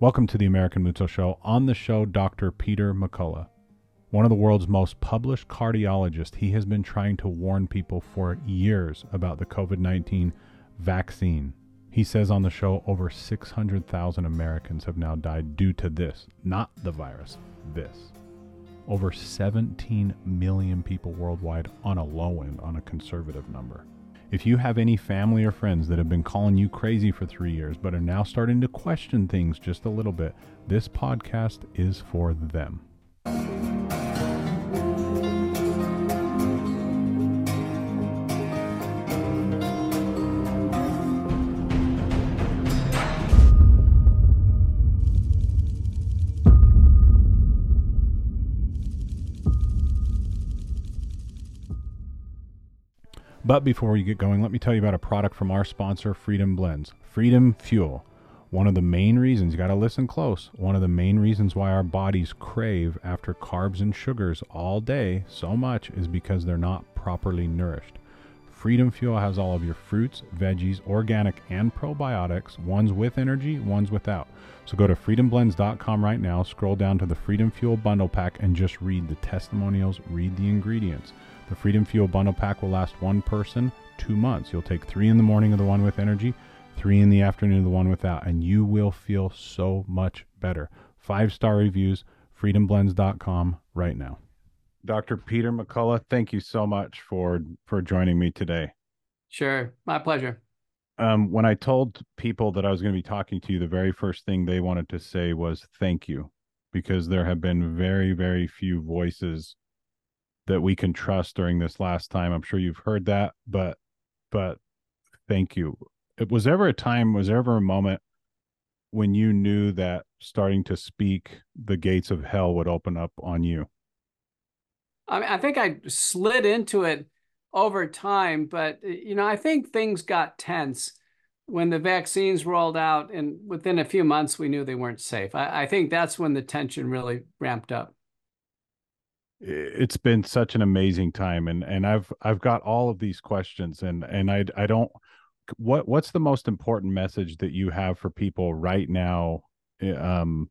Welcome to the American Moutsos Show. On the show, Dr. Peter McCullough. One of the world's most published cardiologists, he has been trying to warn people for years about the COVID 19 vaccine. He says on the show over 600,000 Americans have now died due to this, not the virus, this. Over 17 million people worldwide on a low end, on a conservative number. If you have any family or friends that have been calling you crazy for three years but are now starting to question things just a little bit, this podcast is for them. But before we get going, let me tell you about a product from our sponsor, Freedom Blends. Freedom Fuel. One of the main reasons, you got to listen close, one of the main reasons why our bodies crave after carbs and sugars all day so much is because they're not properly nourished. Freedom Fuel has all of your fruits, veggies, organic, and probiotics, ones with energy, ones without. So go to freedomblends.com right now, scroll down to the Freedom Fuel bundle pack, and just read the testimonials, read the ingredients. The Freedom Fuel bundle pack will last one person two months. You'll take three in the morning of the one with energy, three in the afternoon of the one without, and you will feel so much better. Five star reviews, freedomblends.com right now. Dr. Peter McCullough, thank you so much for for joining me today. Sure, my pleasure. Um, when I told people that I was going to be talking to you, the very first thing they wanted to say was thank you, because there have been very, very few voices that we can trust during this last time. I'm sure you've heard that, but but thank you. It was ever a time, was ever a moment when you knew that starting to speak, the gates of hell would open up on you? I mean, I think I slid into it over time, but you know, I think things got tense when the vaccines rolled out, and within a few months, we knew they weren't safe. I, I think that's when the tension really ramped up it's been such an amazing time and and I've I've got all of these questions and and I I don't what what's the most important message that you have for people right now? Um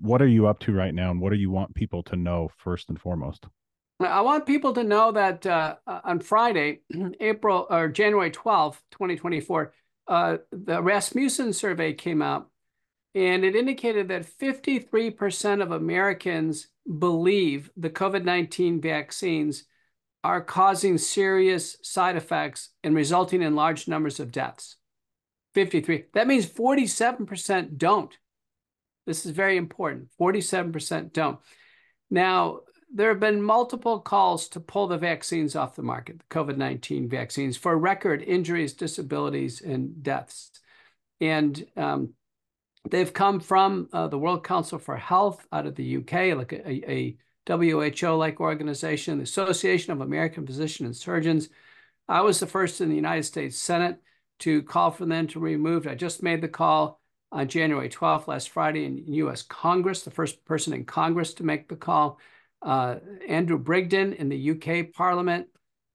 what are you up to right now and what do you want people to know first and foremost? I want people to know that uh, on Friday, April or January 12th, 2024, uh, the Rasmussen survey came out and it indicated that 53% of Americans believe the COVID 19 vaccines are causing serious side effects and resulting in large numbers of deaths. 53. That means 47% don't. This is very important. 47% don't. Now, there have been multiple calls to pull the vaccines off the market, the COVID 19 vaccines, for record injuries, disabilities, and deaths. And um, They've come from uh, the World Council for Health out of the UK, like a, a WHO-like organization, the Association of American Physicians and Surgeons. I was the first in the United States Senate to call for them to be removed. I just made the call on January 12th, last Friday, in U.S. Congress, the first person in Congress to make the call. Uh, Andrew Bridgen in the UK Parliament,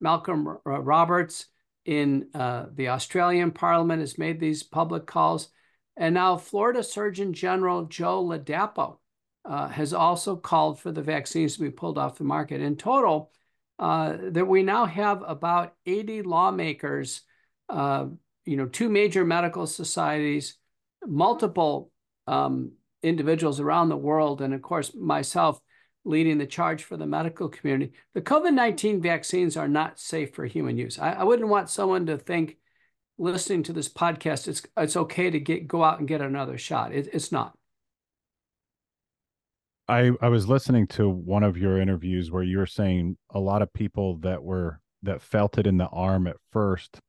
Malcolm R Roberts in uh, the Australian Parliament has made these public calls. And now Florida Surgeon General Joe Ladapo uh, has also called for the vaccines to be pulled off the market. In total, uh, that we now have about 80 lawmakers, uh, you know, two major medical societies, multiple um, individuals around the world, and of course myself leading the charge for the medical community. The COVID-19 vaccines are not safe for human use. I, I wouldn't want someone to think listening to this podcast, it's it's okay to get go out and get another shot. It, it's not. I I was listening to one of your interviews where you were saying a lot of people that were that felt it in the arm at first,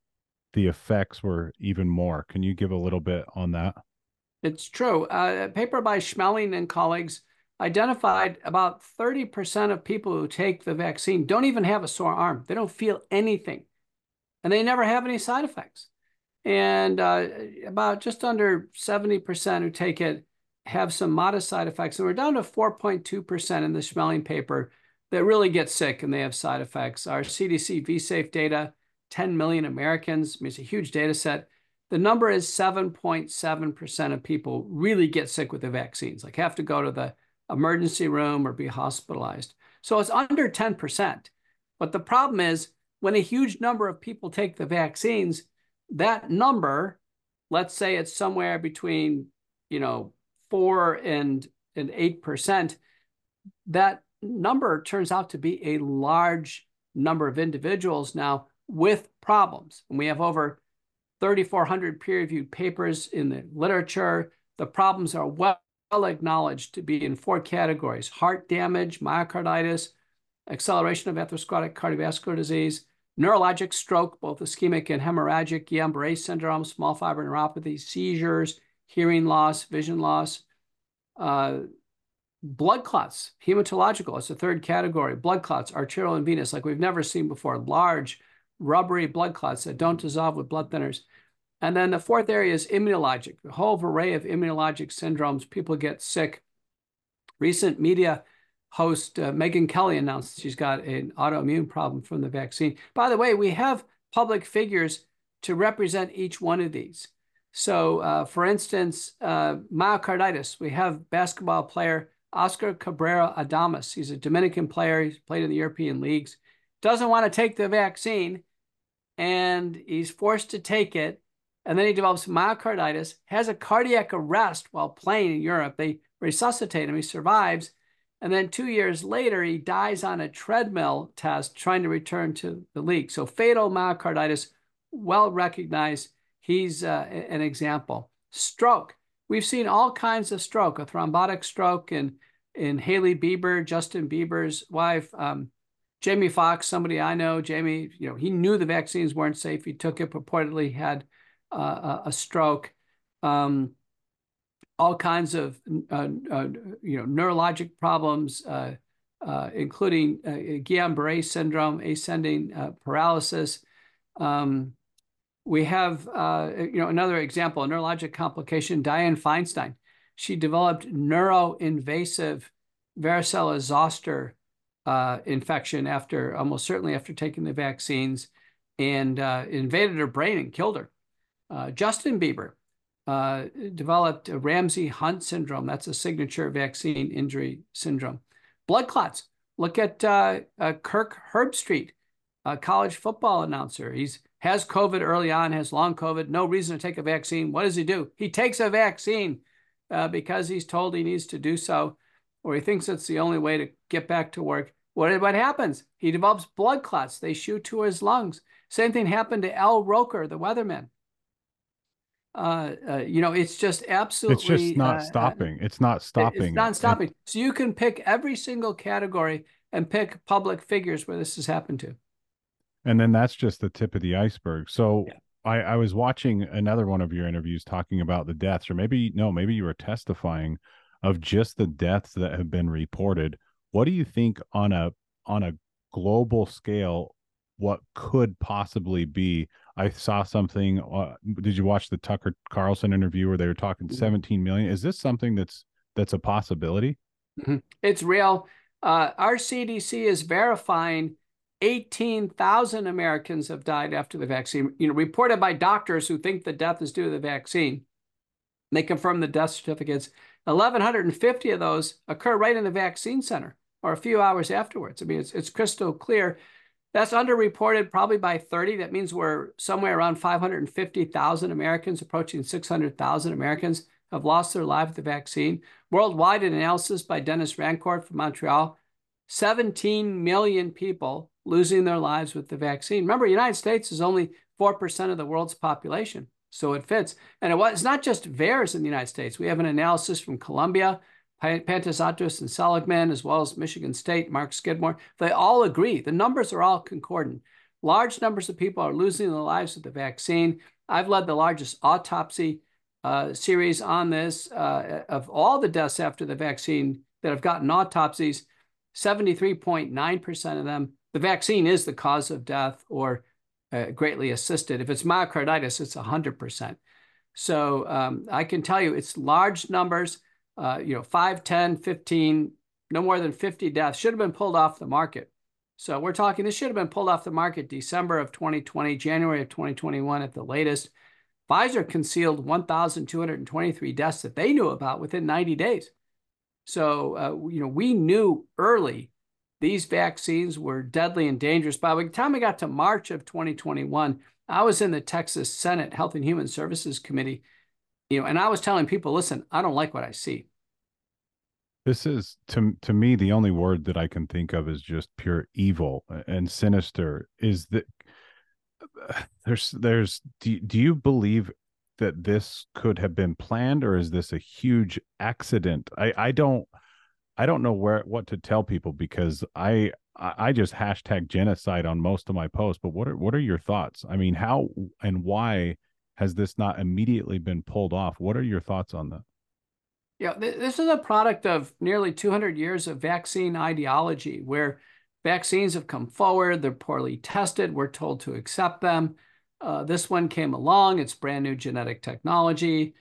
the effects were even more. Can you give a little bit on that? It's true. Uh, a paper by Schmeling and colleagues identified about 30% of people who take the vaccine don't even have a sore arm. They don't feel anything. And they never have any side effects and uh, about just under 70% who take it have some modest side effects. And we're down to 4.2% in the Schmeling paper that really get sick and they have side effects. Our CDC VSafe data, 10 million Americans, I mean, it's a huge data set, the number is 7.7% of people really get sick with the vaccines, like have to go to the emergency room or be hospitalized. So it's under 10%. But the problem is when a huge number of people take the vaccines, that number, let's say it's somewhere between, you know, four and, and 8%, that number turns out to be a large number of individuals now with problems. And we have over 3,400 peer-reviewed papers in the literature. The problems are well acknowledged to be in four categories, heart damage, myocarditis, acceleration of atherosclerotic cardiovascular disease, neurologic stroke, both ischemic and hemorrhagic, Guillain-Barré syndrome, small fiber neuropathy, seizures, hearing loss, vision loss, uh, blood clots, hematological, it's the third category, blood clots, arterial and venous, like we've never seen before, large rubbery blood clots that don't dissolve with blood thinners. And then the fourth area is immunologic, a whole array of immunologic syndromes. People get sick. Recent media host uh, Megyn Kelly announced she's got an autoimmune problem from the vaccine. By the way, we have public figures to represent each one of these. So, uh, for instance, uh, myocarditis, we have basketball player Oscar Cabrera Adames. He's a Dominican player. He's played in the European leagues. Doesn't want to take the vaccine, and he's forced to take it. And then he develops myocarditis, has a cardiac arrest while playing in Europe. They resuscitate him. He survives. And then two years later, he dies on a treadmill test trying to return to the league. So fatal myocarditis, well recognized. He's uh, an example. Stroke. We've seen all kinds of stroke, a thrombotic stroke in, in Hailey Bieber, Justin Bieber's wife, um, Jamie Foxx, somebody I know. Jamie, you know, he knew the vaccines weren't safe. He took it, purportedly had uh, a stroke. Um, all kinds of uh, uh, you know neurologic problems, uh, uh, including uh, Guillain-Barré syndrome, ascending paralysis. Um, we have you know another example, a neurologic complication. Dianne Feinstein, she developed neuroinvasive varicella zoster infection after almost certainly after taking the vaccines, and invaded her brain and killed her. Justin Bieber, uh, developed Ramsay Hunt syndrome. That's a signature vaccine injury syndrome. Blood clots. Look at uh, uh, Kirk Herbstreit, a college football announcer. He's has COVID early on, has long COVID, no reason to take a vaccine. What does he do? He takes a vaccine uh, because he's told he needs to do so, or he thinks it's the only way to get back to work. What, what happens? He develops blood clots. They shoot to his lungs. Same thing happened to Al Roker, the weatherman uh, uh, you know, it's just absolutely. It's just not uh, stopping. It's not stopping. It's not stopping. so you can pick every single category and pick public figures where this has happened to. And then that's just the tip of the iceberg. So yeah. I, I was watching another one of your interviews talking about the deaths, or maybe no, maybe you were testifying of just the deaths that have been reported. What do you think on a on a global scale? What could possibly be I saw something. Uh, did you watch the Tucker Carlson interview where they were talking mm-hmm. 17 million? Is this something that's that's a possibility? Mm-hmm. It's real. Uh, our CDC is verifying 18,000 Americans have died after the vaccine. You know, reported by doctors who think the death is due to the vaccine. They confirm the death certificates. 1,150 of those occur right in the vaccine center or a few hours afterwards. I mean, it's, it's crystal clear. That's underreported probably by 30. That means we're somewhere around 550,000 Americans, approaching 600,000 Americans have lost their life with the vaccine. Worldwide, an analysis by Denis Rancourt from Montreal, 17 million people losing their lives with the vaccine. Remember, the United States is only 4% of the world's population, so it fits. And it was, it's not just VAERS in the United States. We have an analysis from Pantazatos and Seligman, as well as Michigan State, Mark Skidmore, they all agree. The numbers are all concordant. Large numbers of people are losing their lives with the vaccine. I've led the largest autopsy uh, series on this. Uh, of all the deaths after the vaccine that have gotten autopsies, 73.9% of them, the vaccine is the cause of death or uh, greatly assisted. If it's myocarditis, it's 100%. So um, I can tell you it's large numbers uh, you know, 5, 10, 15, no more than 50 deaths should have been pulled off the market. So we're talking, this should have been pulled off the market December of 2020, January of 2021 at the latest. Pfizer concealed 1,223 deaths that they knew about within 90 days. So, uh, you know, we knew early these vaccines were deadly and dangerous. By the time we got to March of 2021, I was in the Texas Senate Health and Human Services Committee, you know, and I was telling people, listen, I don't like what I see. This is to to me the only word that I can think of is just pure evil and sinister. Is that there's there's do, do you believe that this could have been planned or is this a huge accident? I i don't i don't know where what to tell people because i i just hashtag genocide on most of my posts but what are what are your thoughts? I mean how and why has this not immediately been pulled off? What are your thoughts on that yeah this is a product of nearly 200 years of vaccine ideology where Vaccines have come forward, they're poorly tested, we're told to accept them. Uh, this one came along, it's brand new genetic technology.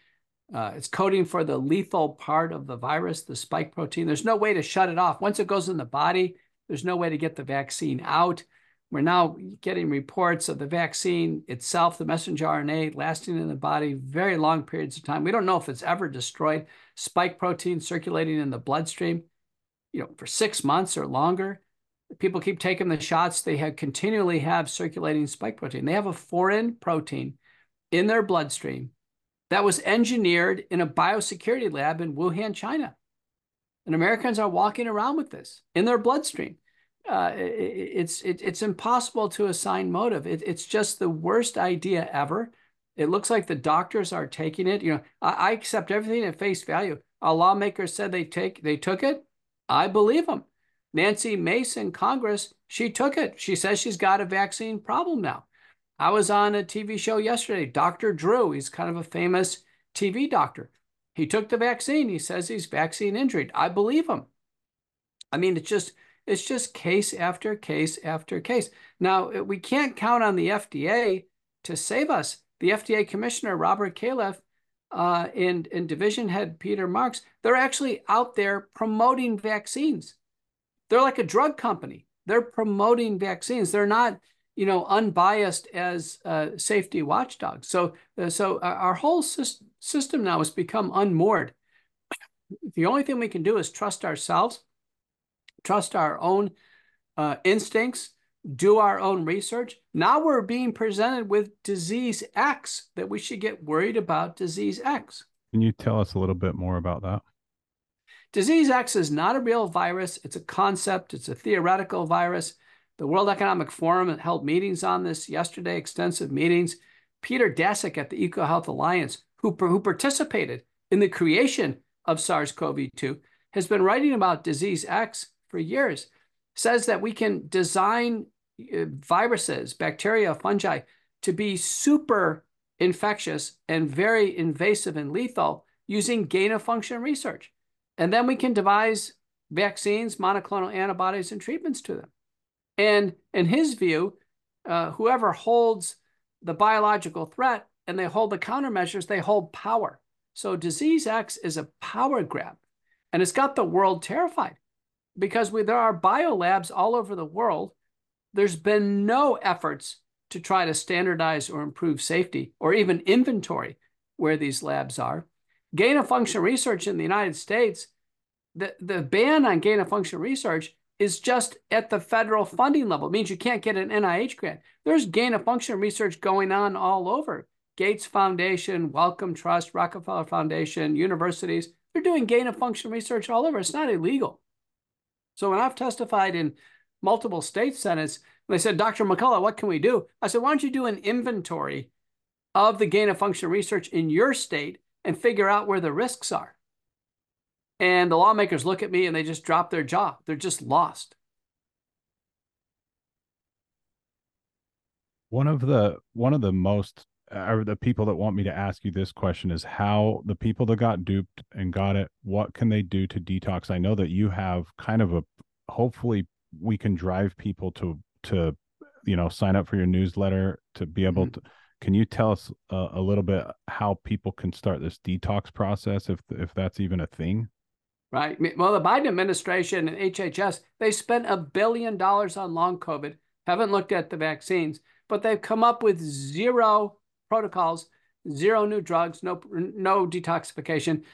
Uh, it's coding for the lethal part of the virus, the spike protein. There's no way to shut it off. Once it goes in the body, there's no way to get the vaccine out. We're now getting reports of the vaccine itself, the messenger RNA, lasting in the body very long periods of time. We don't know if it's ever destroyed. Spike protein circulating in the bloodstream, you know, for six months or longer people keep taking the shots, they have continually have circulating spike protein. They have a foreign protein in their bloodstream that was engineered in a biosecurity lab in Wuhan, China. And Americans are walking around with this in their bloodstream. Uh, it, it's it, it's impossible to assign motive. It, it's just the worst idea ever. It looks like the doctors are taking it. You know, I, I accept everything at face value. A lawmaker said they take they took it. I believe them. Nancy Mason, Congress, she took it. She says she's got a vaccine problem now. I was on a TV show yesterday, Dr. Drew. He's kind of a famous TV doctor. He took the vaccine. He says he's vaccine injured. I believe him. I mean, it's just it's just case after case after case. Now, we can't count on the FDA to save us. The FDA commissioner, Robert Califf, uh, and, and division head Peter Marks, they're actually out there promoting vaccines. They're like a drug company. They're promoting vaccines. They're not, you know, unbiased as uh, safety watchdogs. So, uh, so our whole system now has become unmoored. The only thing we can do is trust ourselves, trust our own uh, instincts, do our own research. Now we're being presented with disease X that we should get worried about disease X. Can you tell us a little bit more about that? Disease X is not a real virus. It's a concept. It's a theoretical virus. The World Economic Forum held meetings on this yesterday, extensive meetings. Peter Daszak at the EcoHealth Alliance, who, who participated in the creation of SARS-CoV-2, has been writing about disease X for years, says that we can design uh, viruses, bacteria, fungi to be super infectious and very invasive and lethal using gain of function research. And then we can devise vaccines, monoclonal antibodies, and treatments to them. And in his view, uh, whoever holds the biological threat and they hold the countermeasures, they hold power. So disease X is a power grab, and it's got the world terrified because we, there are biolabs all over the world. There's been no efforts to try to standardize or improve safety or even inventory where these labs are. Gain of function research in the United States, the, the ban on gain of function research is just at the federal funding level. It means you can't get an NIH grant. There's gain of function research going on all over. Gates Foundation, Wellcome Trust, Rockefeller Foundation, universities, they're doing gain of function research all over. It's not illegal. So when I've testified in multiple state senates, and they said, Dr. McCullough, what can we do? I said, why don't you do an inventory of the gain of function research in your state and figure out where the risks are. And the lawmakers look at me and they just drop their jaw. They're just lost. One of the one of the most or the people that want me to ask you this question is how the people that got duped and got it, what can they do to detox? I know that you have kind of a hopefully we can drive people to to you know sign up for your newsletter to be able mm-hmm. to can you tell us uh, a little bit how people can start this detox process if if that's even a thing? Right. Well, the Biden administration and HHS they spent a billion dollars on long COVID. Haven't looked at the vaccines, but they've come up with zero protocols zero new drugs, no no detoxification.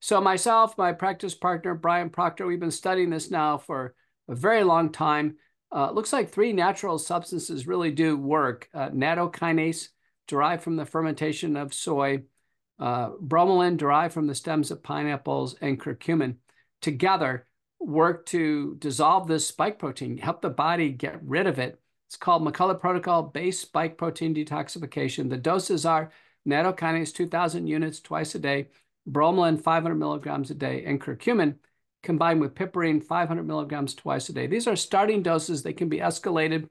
So myself, my practice partner Brian Proctor, we've been studying this now for a very long time. Uh, looks like three natural substances really do work: uh, nattokinase, derived from the fermentation of soy, uh, bromelain, derived from the stems of pineapples, and curcumin. Together, work to dissolve this spike protein, help the body get rid of it. It's called McCullough Protocol Base Spike Protein Detoxification. The doses are nattokinase 2,000 units twice a day, bromelain 500 milligrams a day, and curcumin combined with piperine 500 milligrams twice a day. These are starting doses. They can be escalated.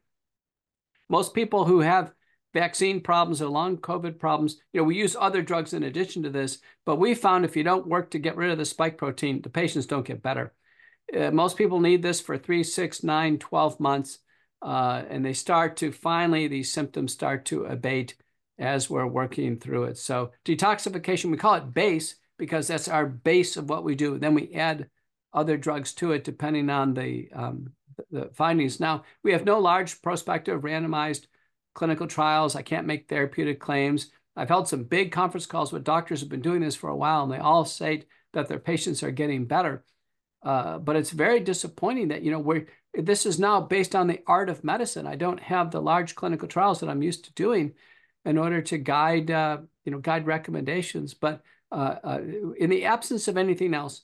Most people who have vaccine problems or long COVID problems, you know, we use other drugs in addition to this, but we found if you don't work to get rid of the spike protein, the patients don't get better. Uh, most people need this for three, six, nine, 12 months. Uh, and they start to finally, these symptoms start to abate as we're working through it. So detoxification, we call it base because that's our base of what we do. Then we add other drugs to it depending on the, um, the findings. Now, we have no large prospective randomized clinical trials. I can't make therapeutic claims. I've held some big conference calls with doctors who've been doing this for a while, and they all say that their patients are getting better. Uh, but it's very disappointing that you know we're this is now based on the art of medicine. I don't have the large clinical trials that I'm used to doing in order to guide uh, you know guide recommendations. But uh, uh in the absence of anything else,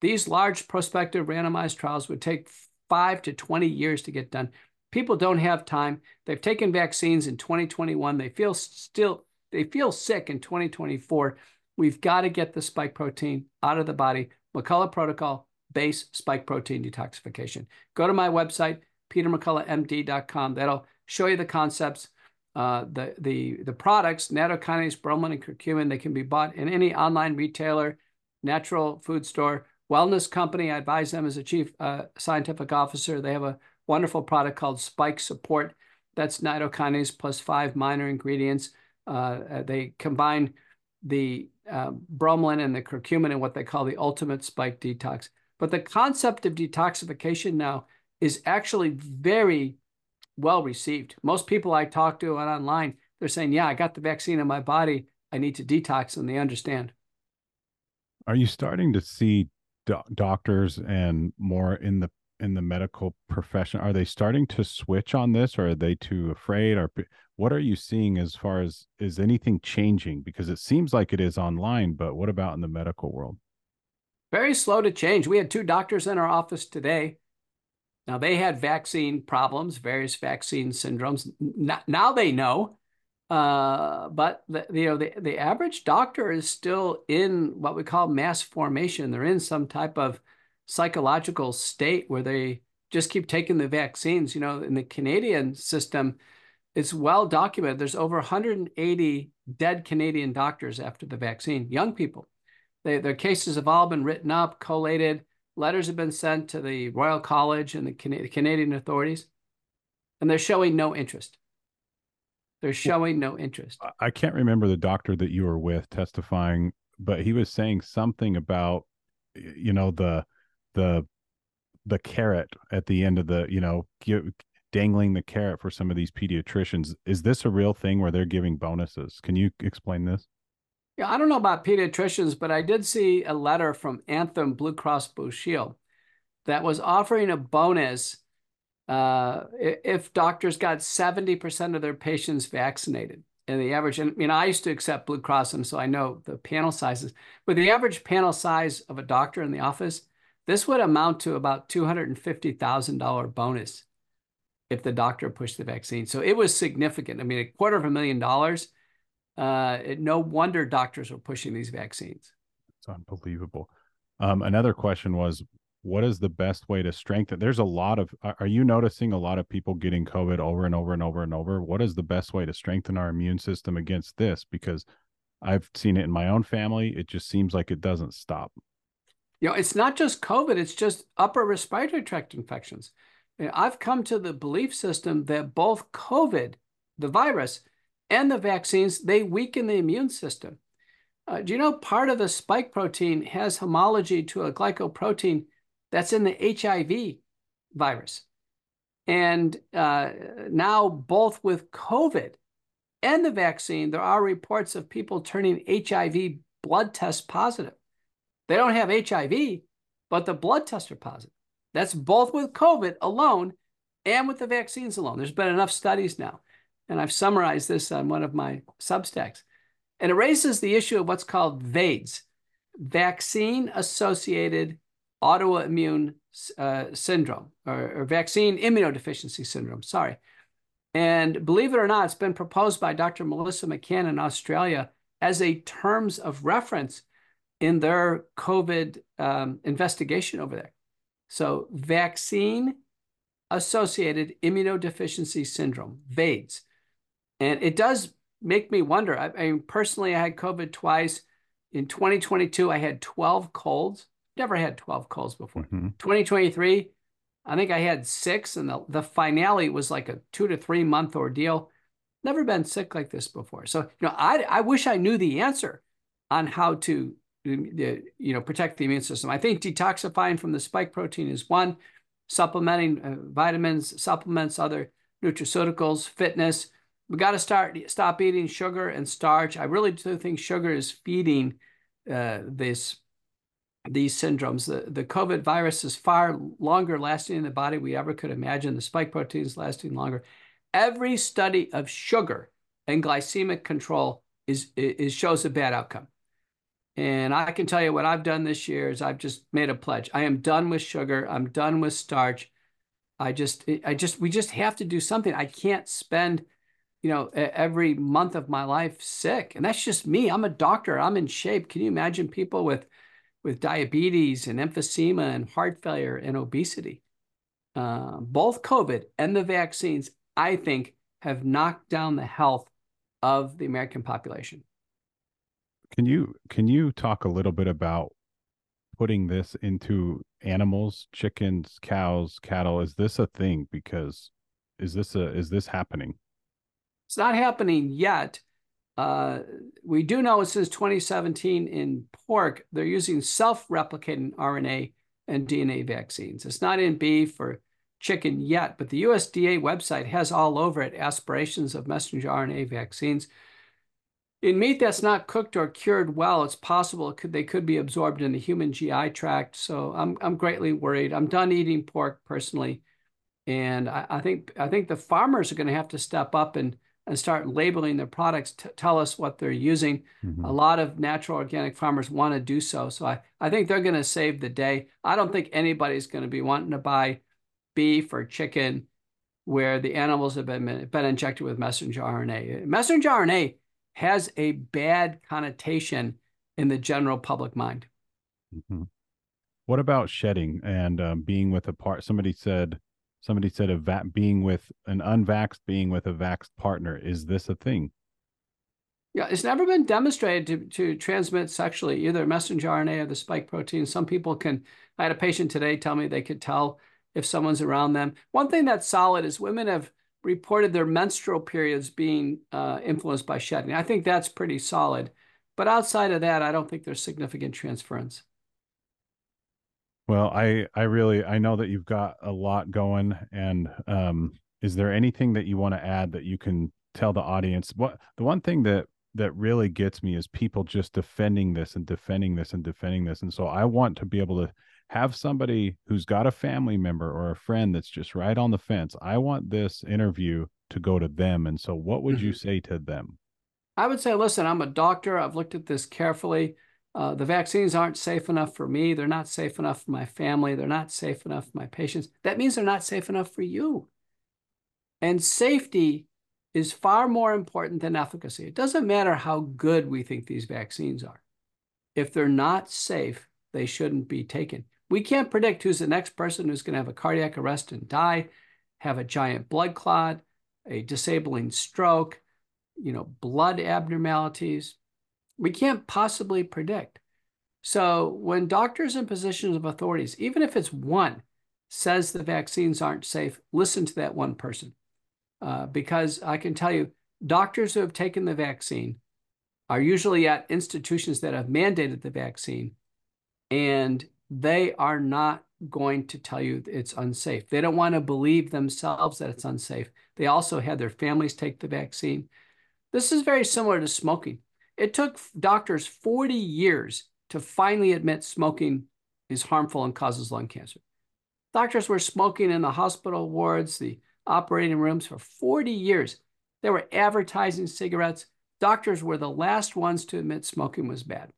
these large prospective randomized trials would take five to 20 years to get done. People don't have time. They've taken vaccines in 2021. They feel still they feel sick in 2024. We've got to get the spike protein out of the body. McCullough protocol, base spike protein detoxification. Go to my website, petermcculloughmd.com. That'll show you the concepts, uh, the, the, the products, nattokinase, bromelain, and curcumin. They can be bought in any online retailer, natural food store, wellness company. I advise them as a chief uh, scientific officer. They have a wonderful product called Spike Support. That's nattokinase plus five minor ingredients. Uh, they combine the uh, bromelain and the curcumin in what they call the ultimate spike detox. But the concept of detoxification now is actually very well received. Most people I talk to and online, they're saying, yeah, I got the vaccine in my body. I need to detox, and they understand. Are you starting to see do- doctors and more in the in the medical profession are they starting to switch on this or are they too afraid or what are you seeing as far as is anything changing because it seems like it is online but what about in the medical world very slow to change. We had two doctors in our office today. Now they had vaccine problems, various vaccine syndromes. Now they know, uh, but the, you know the the average doctor is still in what we call mass formation. They're in some type of psychological state where they just keep taking the vaccines. You know, in the Canadian system, it's well documented. There's over 180 dead Canadian doctors after the vaccine, young people. They, their cases have all been written up, collated. Letters have been sent to the Royal College and the Canadian authorities, and they're showing no interest. They're showing no interest. I can't remember the doctor that you were with testifying, but he was saying something about, you know, the the the carrot at the end of the, you know, give, dangling the carrot for some of these pediatricians. Is this a real thing where they're giving bonuses? Can you explain this? Yeah, I don't know about pediatricians, but I did see a letter from Anthem Blue Cross Blue Shield that was offering a bonus uh, if doctors got 70% of their patients vaccinated. And the average, and you know, I used to accept Blue Cross, and so I know the panel sizes, but the average panel size of a doctor in the office, this would amount to about $250,000 bonus if the doctor pushed the vaccine. So it was significant. I mean, a quarter of a million dollars uh, no wonder doctors are pushing these vaccines. It's unbelievable. Um, another question was, what is the best way to strengthen? There's a lot of. Are you noticing a lot of people getting COVID over and over and over and over? What is the best way to strengthen our immune system against this? Because I've seen it in my own family. It just seems like it doesn't stop. You know, it's not just COVID, it's just upper respiratory tract infections. I've come to the belief system that both COVID, the virus, and the vaccines, they weaken the immune system. Uh, do you know part of the spike protein has homology to a glycoprotein that's in the HIV virus? And uh, now, both with COVID and the vaccine, there are reports of people turning HIV blood test positive. They don't have HIV, but the blood tests are positive. That's both with COVID alone and with the vaccines alone. There's been enough studies now. And I've summarized this on one of my substacks. And it raises the issue of what's called VAIDS, vaccine associated autoimmune uh, syndrome or, or vaccine immunodeficiency syndrome. Sorry. And believe it or not, it's been proposed by Dr. Melissa McCann in Australia as a terms of reference in their COVID um, investigation over there. So, vaccine associated immunodeficiency syndrome, VAIDS. And it does make me wonder. I, I mean, personally, I had COVID twice. In 2022, I had 12 colds. Never had 12 colds before. Mm-hmm. 2023, I think I had six, and the, the finale was like a two to three month ordeal. Never been sick like this before. So, you know, I, I wish I knew the answer on how to, you know, protect the immune system. I think detoxifying from the spike protein is one, supplementing uh, vitamins, supplements, other nutraceuticals, fitness. We got to start stop eating sugar and starch. I really do think sugar is feeding uh, this these syndromes. The, the COVID virus is far longer lasting in the body we ever could imagine. The spike proteins lasting longer. Every study of sugar and glycemic control is, is shows a bad outcome. And I can tell you what I've done this year is I've just made a pledge. I am done with sugar. I'm done with starch. I just, I just, we just have to do something. I can't spend, you know, every month of my life sick. And that's just me. I'm a doctor. I'm in shape. Can you imagine people with, with diabetes and emphysema and heart failure and obesity? Uh, both COVID and the vaccines, I think, have knocked down the health of the American population. Can you can you talk a little bit about putting this into animals, chickens, cows, cattle? Is this a thing? Because is this a is this happening? It's not happening yet. Uh, we do know since 2017 in pork, they're using self-replicating RNA and DNA vaccines. It's not in beef or chicken yet, but the USDA website has all over it aspirations of messenger RNA vaccines. In meat that's not cooked or cured well, it's possible it could, they could be absorbed in the human GI tract. So I'm I'm greatly worried. I'm done eating pork personally, and I, I think I think the farmers are going to have to step up and and start labeling their products to tell us what they're using. Mm-hmm. A lot of natural organic farmers want to do so. So I, I think they're going to save the day. I don't think anybody's going to be wanting to buy beef or chicken where the animals have been, been injected with messenger RNA. Messenger RNA has a bad connotation in the general public mind. Mm-hmm. What about shedding and um, being with a part? Somebody said, somebody said a va- being with an unvaxxed being with a vaxxed partner. Is this a thing? Yeah, it's never been demonstrated to, to transmit sexually, either messenger RNA or the spike protein. Some people can. I had a patient today tell me they could tell if someone's around them. One thing that's solid is women have reported their menstrual periods being uh, influenced by shedding. I think that's pretty solid. But outside of that, I don't think there's significant transference. Well, I I really I know that you've got a lot going, and um, is there anything that you want to add that you can tell the audience? What the one thing that that really gets me is people just defending this and defending this and defending this, and so I want to be able to have somebody who's got a family member or a friend that's just right on the fence. I want this interview to go to them. And so, what would you mm-hmm. say to them? I would say, listen, I'm a doctor. I've looked at this carefully. Uh, the vaccines aren't safe enough for me. They're not safe enough for my family. They're not safe enough for my patients. That means they're not safe enough for you. And safety is far more important than efficacy. It doesn't matter how good we think these vaccines are. If they're not safe, they shouldn't be taken. We can't predict who's the next person who's going to have a cardiac arrest and die, have a giant blood clot, a disabling stroke, you know, blood abnormalities. We can't possibly predict. So when doctors in positions of authorities, even if it's one, says the vaccines aren't safe, listen to that one person. Uh, because I can tell you, doctors who have taken the vaccine are usually at institutions that have mandated the vaccine. And they are not going to tell you it's unsafe. They don't want to believe themselves that it's unsafe. They also had their families take the vaccine. This is very similar to smoking. It took doctors 40 years to finally admit smoking is harmful and causes lung cancer. Doctors were smoking in the hospital wards, the operating rooms for 40 years. They were advertising cigarettes. Doctors were the last ones to admit smoking was bad.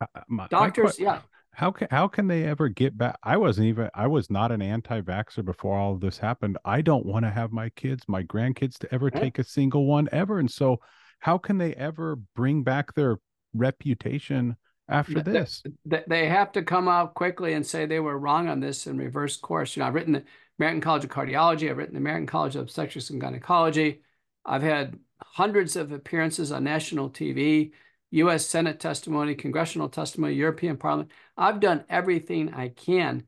Uh, my, Doctors, my, yeah. How can how can they ever get back? I wasn't even I was not an anti-vaxxer before all of this happened. I don't want to have my kids, my grandkids, to ever Right. take a single one ever. And so, how can they ever bring back their reputation after Th- th- this? th- They have to come out quickly and say they were wrong on this and reverse course. You know, I've written the American College of Cardiology. I've written the American College of Obstetrics and Gynecology. I've had hundreds of appearances on national TV, U.S. Senate testimony, congressional testimony, European Parliament. I've done everything I can.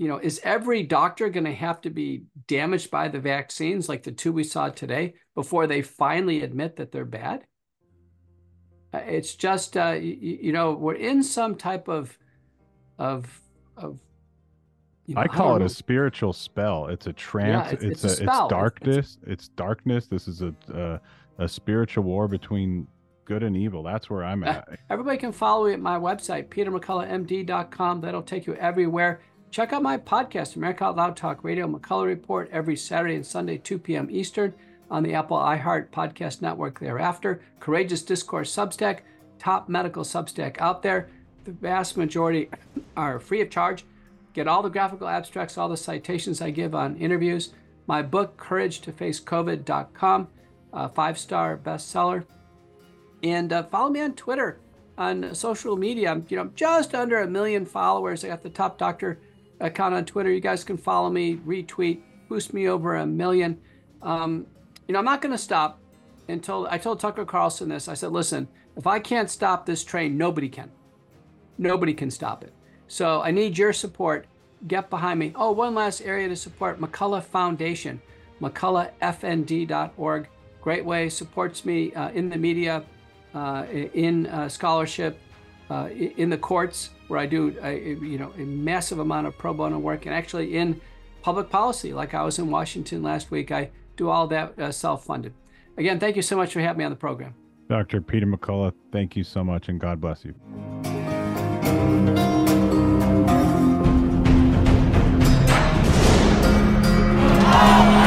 You know, is every doctor going to have to be damaged by the vaccines like the two we saw today before they finally admit that they're bad? Uh, It's just, uh, you, you know, we're in some type of, of, of, you know, I I call don't it know. a spiritual spell. It's a trance. it's- it's, it's a a. It's- it's it's- darkness. It's, darkness. This is a, a a spiritual war between good and evil. That's where I'm at. Everybody can follow me at my website, petermcculloughmd.com. That'll take you everywhere. Check out my podcast, America Out Loud Talk Radio, McCullough Report, every Saturday and Sunday, 2 p.m. Eastern, on the Apple iHeart Podcast Network thereafter. Courageous Discourse Substack, top medical Substack out there. The vast majority are free of charge. Get all the graphical abstracts, all the citations I give on interviews. My book, Courage to Face COVID.com, a five star bestseller and uh, follow me on Twitter, on social media. I'm, you know, just under a million followers. I got the Top Doctor account on Twitter. You guys can follow me, retweet, boost me over a million. Um, you know, I'm not going to stop until I told Tucker Carlson this. I said, listen, if I can't stop this train, nobody can. Nobody can stop it. So I need your support. Get behind me. Oh, one last area to support McCullough Foundation, McCulloughFND.org. Great way, supports me uh, in the media, uh, in uh, scholarship, uh, in the courts where I do, a, you know, a massive amount of pro bono work and actually in public policy. Like I was in Washington last week, I do all that uh, self-funded. Again, thank you so much for having me on the program. Dr. Peter McCullough, thank you so much and God bless you. Oh!